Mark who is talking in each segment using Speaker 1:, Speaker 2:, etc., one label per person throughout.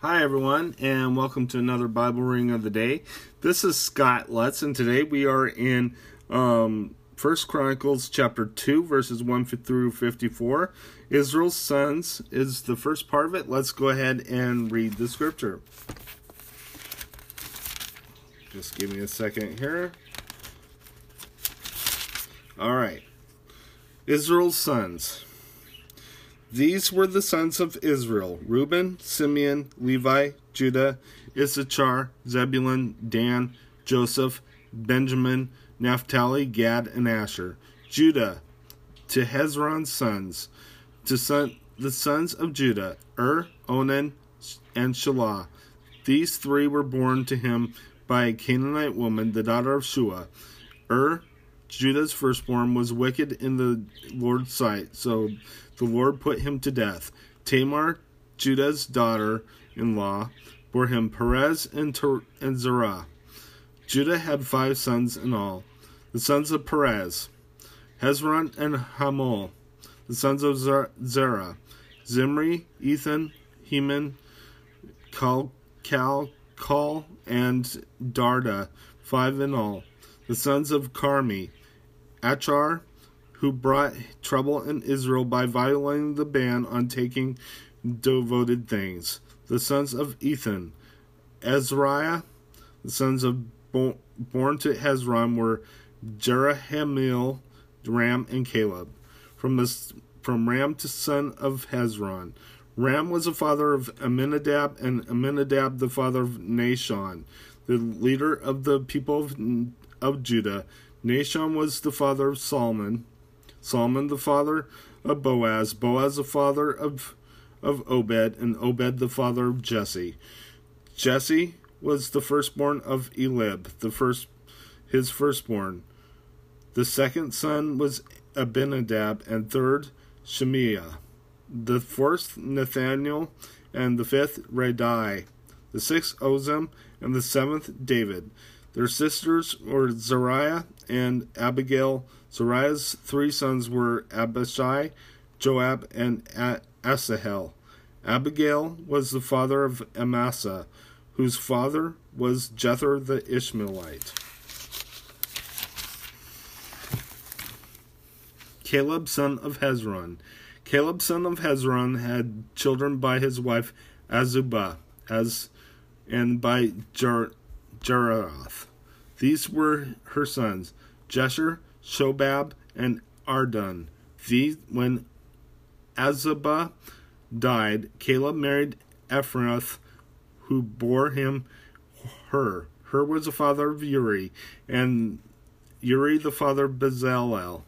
Speaker 1: Hi, everyone, and welcome to another Bible reading of the day. This is Scott Lutz, and today we are in um, First Chronicles chapter 2, verses 1 through 54. Israel's sons is the first part of it. Let's go ahead and read the scripture. Just give me a second here. All right. Israel's sons. These were the sons of Israel Reuben, Simeon, Levi, Judah, Issachar, Zebulun, Dan, Joseph, Benjamin, Naphtali, Gad, and Asher. Judah, to Hezron's sons, to son, the sons of Judah, Ur, Onan, and Shelah. These three were born to him by a Canaanite woman, the daughter of Shua. Ur, Judah's firstborn, was wicked in the Lord's sight, so the Lord put him to death. Tamar, Judah's daughter in law, bore him Perez and, Ter- and Zerah. Judah had five sons in all. The sons of Perez, Hezron and Hamul. The sons of Zerah, Zimri, Ethan, Heman, Kal, Kal, Kal, and Darda, five in all. The sons of Carmi, Achar, who brought trouble in Israel by violating the ban on taking devoted things. The sons of Ethan, Ezriah, the sons of born to Hezron were Jerahmeel, Ram, and Caleb. From the from Ram to son of Hezron. Ram was the father of Amminadab, and Amminadab the father of Nahshon, the leader of the people of, of Judah. Nahshon was the father of Solomon, Solomon the father of Boaz, Boaz the father of, of Obed, and Obed the father of Jesse. Jesse was the firstborn of Elib, the first his firstborn. The second son was Abinadab, and third Shemiah. The fourth Nathaniel, and the fifth Raddai. The sixth Ozem, and the seventh David. Their sisters were Zariah and Abigail Zariah's three sons were Abishai, Joab, and Asahel. Abigail was the father of Amasa, whose father was Jether the Ishmaelite. Caleb, son of Hezron. Caleb, son of Hezron, had children by his wife Azubah, as and by Jer- Jerath. These were her sons: Jesher, Shobab, and Ardon. These, when Azubah died, Caleb married Ephrath, who bore him Hur. Hur was the father of Uri, and Uri the father of Bezalel.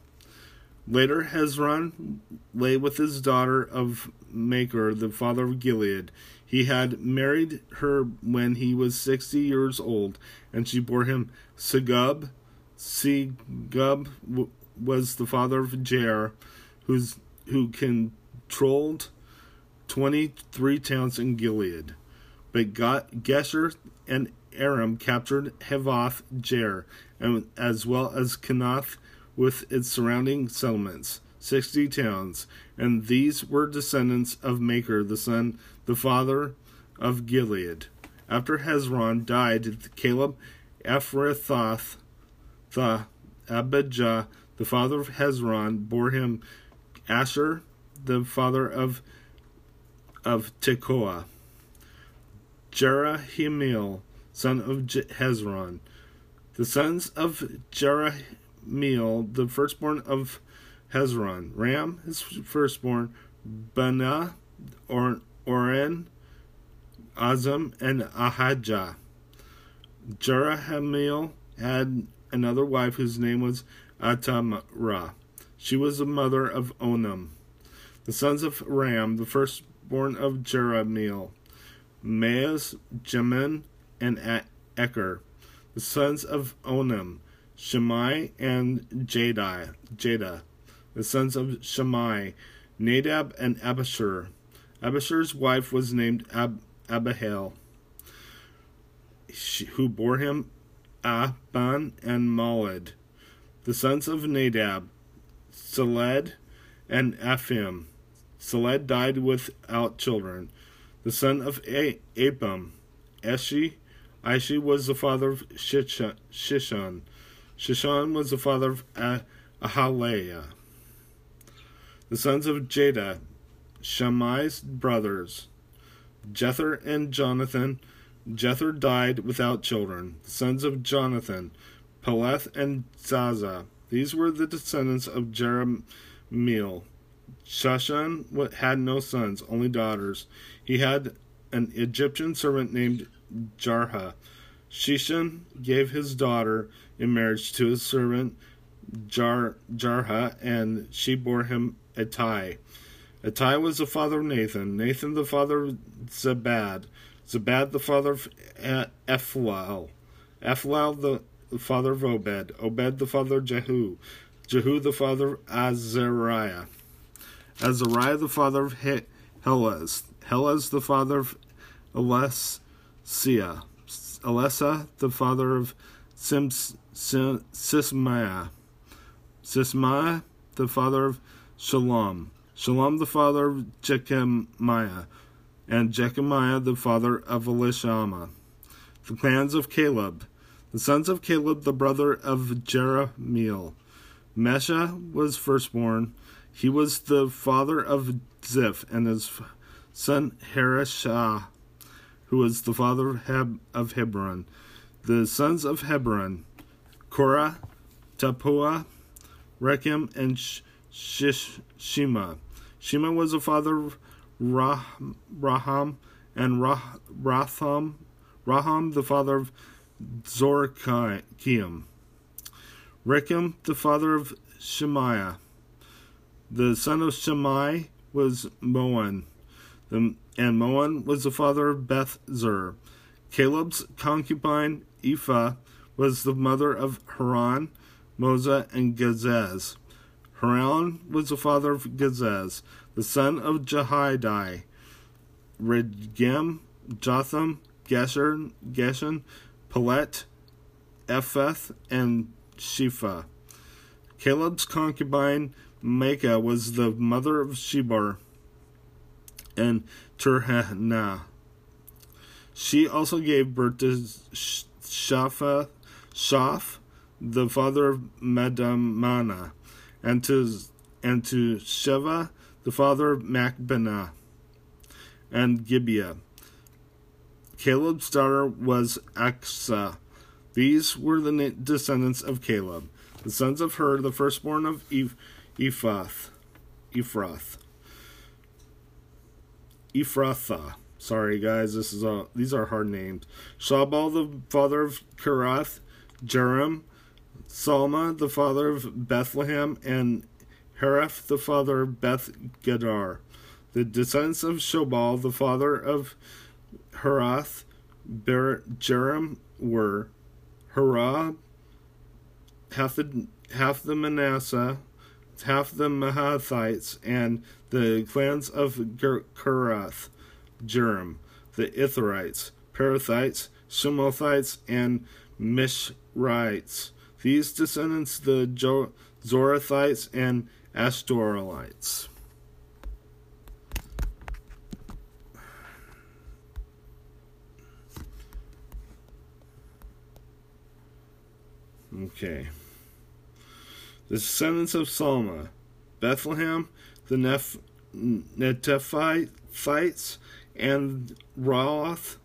Speaker 1: Later, Hezron lay with his daughter of Machir, the father of Gilead. He had married her when he was sixty years old, and she bore him Segub, Segub was the father of Jair, who's, who controlled 23 towns in Gilead. But Geshur and Aram captured Havoth Jair, and as well as Kenath with its surrounding settlements, 60 towns, and these were descendants of Machir, the son, the father of Gilead. After Hezron died, Caleb Ephrathoth the Abijah, the father of Hezron, bore him Asher, the father of of Tekoa, Jerahmeel, son of Hezron, the sons of Jerahmeel, the firstborn of Hezron, Ram, his firstborn, Bana, or Oren, Azam, and Ahijah. Jerahmeel had another wife whose name was Atamra. She was the mother of Onam. The sons of Ram, the firstborn of Jerahmeel, Maaz, Jamin, and Eker. The sons of Onam, Shemai and Jadai, Jada. The sons of Shemai, Nadab and Abishur. Abishur's wife was named Ab- Abihail, who bore him Ahban and Malad, the sons of Nadab, Seled and Aphim. Seled died without children. the son of a- Abam. Eshi, was the father of Shishon. Shishon was the father of ah- Ahaliah. The sons of Jada, Shammai's brothers, Jether and Jonathan. Jether died without children. The sons of Jonathan, Peleth and Zaza. These were the descendants of Jeremiel. Shashan had no sons, only daughters. He had an Egyptian servant named Jarha. Shishan gave his daughter in marriage to his servant Jar, Jarha, and she bore him Attai. Attai was the father of Nathan, Nathan the father of Zabad, Zabad the father of Ephlal, Ephlal the father of Obed, Obed the father of Jehu, Jehu the father of Azariah, Azariah the father of he- Helez, Helez the father of Elesia, Elesa the father of Sismaiah, Sismaiah the father of Shalom, Shalom the father of Jechemiah, and Jechemiah the father of Elishama. The clans of Caleb, the sons of Caleb the brother of Jeremiel. Mesha was firstborn. He was the father of Ziph, and his son Harashah, who was the father of, Heb- of Hebron. The sons of Hebron, Korah, Tapua, Rechem, and Sh- Shish- Shema. Shema was the father of Rah- Raham, and Rah- Ratham, Raham the father of Zorkiam. Rechem the father of Shemaiah. The son of Shemai was Moan, Um, and Moan was the father of Beth Zur. Caleb's concubine Ephah was the mother of Haran, Moza, and Gazez. Haran was the father of Gazez, the son of Jehidai. Regem, Jotham, Gesher, Geshan, Pelet, Epheth, and Shepha. Caleb's concubine Maacah was the mother of Shebar and Turhana. She also gave birth to Shapha, Shaph, the father of Madamana, and to and to Sheva, the father of Macbenah, and Gibeah. Caleb's daughter was Aksa. These were the descendants of Caleb. The sons of Hur, the firstborn of Eph- Ephrath. Ephrath. Ephrathah. Sorry, guys. This is all. These are hard names. Shabal, the father of Kirath. Jerem. Salma, the father of Bethlehem, and Hareph, the father of Beth Gedar. The descendants of Shobal, the father of Herath, Ber- Jerem, were Harab, half the half the Manasseh, half the Mahathites, and the clans of Kerath, Jerem, the Ithrites, Perathites, Shemothites, and Mishrites. These descendants, the jo- Zorathites and Astoralites. Okay. The descendants of Salma, Bethlehem, the Neph- Netephites, and Roth,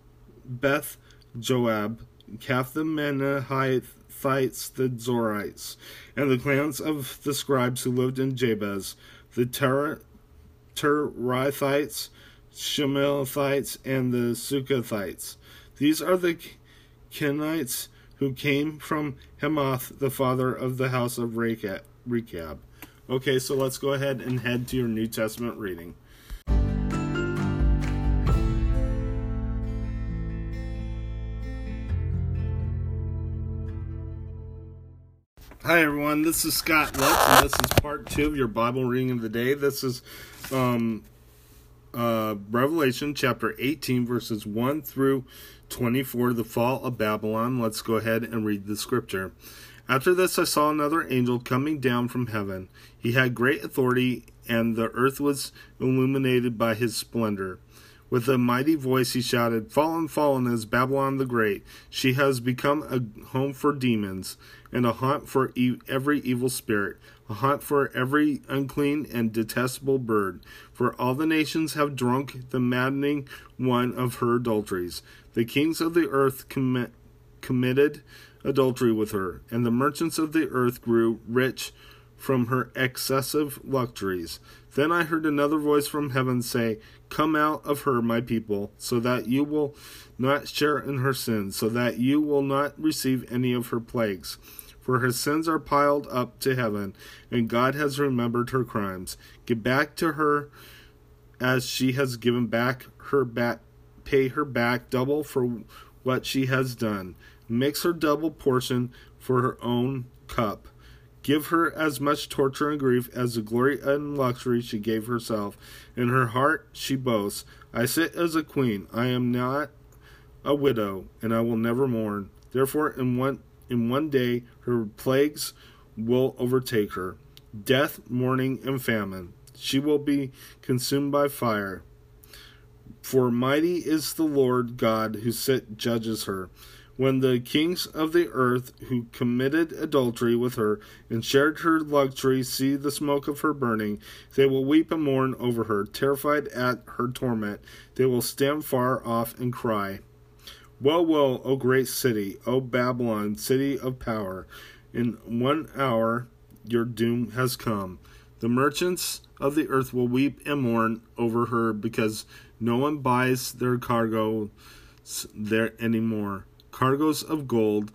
Speaker 1: Beth Joab, Kath the Zorites, and the clans of the scribes who lived in Jabez, the Ter- Terithites, Shemelithites, and the Sukathites. These are the Kenites who came from Hemath, the father of the house of Rechab. Okay, so let's go ahead and head to your New Testament reading. Hi everyone, this is Scott Lutz, and this is part two of your Bible reading of the day. This is um, uh, Revelation chapter 18, verses 1 through 24, the fall of Babylon. Let's go ahead and read the scripture. After this, I saw another angel coming down from heaven. He had great authority, and the earth was illuminated by his splendor. With a mighty voice he shouted, Fallen, fallen is Babylon the Great. She has become a home for demons, and a haunt for e- every evil spirit, a haunt for every unclean and detestable bird. For all the nations have drunk the maddening wine of her adulteries. The kings of the earth commit, committed adultery with her, and the merchants of the earth grew rich from her excessive luxuries. Then I heard another voice from heaven say, Come out of her, my people, so that you will not share in her sins, so that you will not receive any of her plagues. For her sins are piled up to heaven, and God has remembered her crimes. Give back to her as she has given back her back, pay her back double for what she has done. Mix her double portion for her own cup. Give her as much torture and grief as the glory and luxury she gave herself. In her heart she boasts, I sit as a queen. I am not a widow, and I will never mourn. Therefore, in one in one day her plagues will overtake her death, mourning, and famine. She will be consumed by fire. For mighty is the Lord God who sit judges her. When the kings of the earth who committed adultery with her and shared her luxury see the smoke of her burning, they will weep and mourn over her, terrified at her torment. They will stand far off and cry, Woe, woe, O great city, O Babylon, city of power! In one hour your doom has come. The merchants of the earth will weep and mourn over her because no one buys their cargo there anymore cargoes of gold,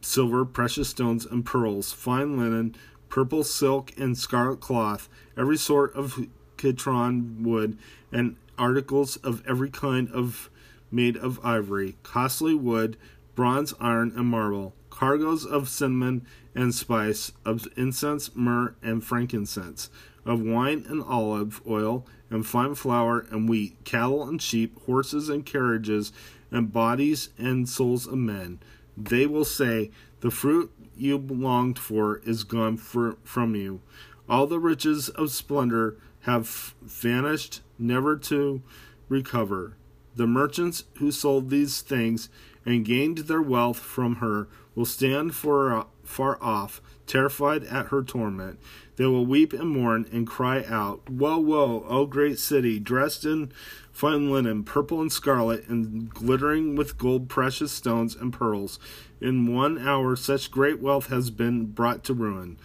Speaker 1: silver, precious stones, and pearls, fine linen, purple silk, and scarlet cloth, every sort of citron wood, and articles of every kind of made of ivory, costly wood, bronze, iron, and marble, cargoes of cinnamon and spice, of incense, myrrh, and frankincense, of wine and olive oil, and fine flour and wheat, cattle and sheep, horses and carriages, and bodies and souls of men. They will say, The fruit you longed for is gone for, from you. All the riches of splendor have vanished, never to recover. The merchants who sold these things and gained their wealth from her will stand for, uh, far off, terrified at her torment. They will weep and mourn and cry out, Woe, woe, O great city, dressed in fine linen, purple and scarlet, and glittering with gold, precious stones, and pearls. In one hour, such great wealth has been brought to ruin.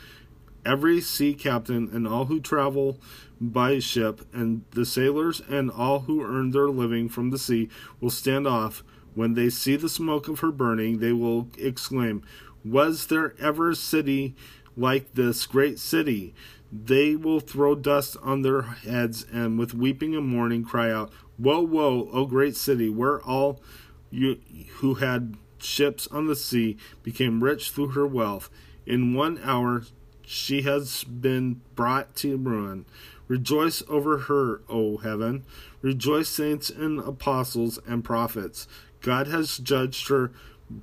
Speaker 1: Every sea captain and all who travel by ship, and the sailors and all who earn their living from the sea, will stand off. When they see the smoke of her burning, they will exclaim, Was there ever a city like this great city? They will throw dust on their heads and with weeping and mourning cry out, Woe, woe, O great city, where all you who had ships on the sea became rich through her wealth. In one hour she has been brought to ruin. Rejoice over her, O heaven. Rejoice, saints and apostles and prophets. God has judged her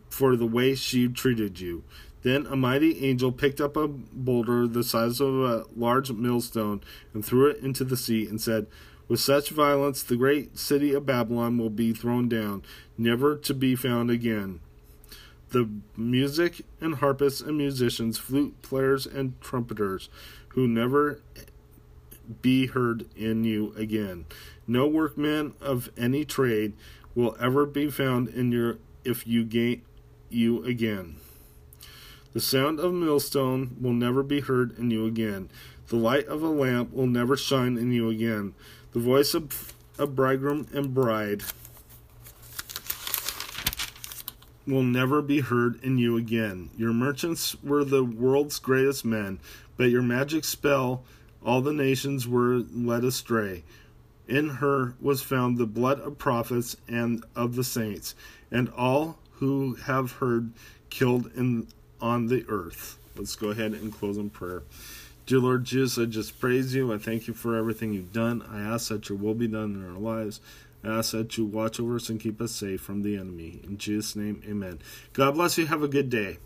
Speaker 1: for the way she treated you. Then a mighty angel picked up a boulder the size of a large millstone and threw it into the sea and said, With such violence, the great city of Babylon will be thrown down, never to be found again. The music and harpists and musicians, flute players and trumpeters, who never be heard in you again. No workman of any trade will ever be found in your if you gain you again. The sound of a millstone will never be heard in you again. The light of a lamp will never shine in you again. The voice of a bridegroom and bride will never be heard in you again. Your merchants were the world's greatest men, but your magic spell all the nations were led astray. In her was found the blood of prophets and of the saints, and all who have heard killed in on the earth. Let's go ahead and close in prayer. Dear Lord Jesus, I just praise you. I thank you for everything you've done. I ask that your will be done in our lives. I ask that you watch over us and keep us safe from the enemy. In Jesus' name, amen. God bless you. Have a good day.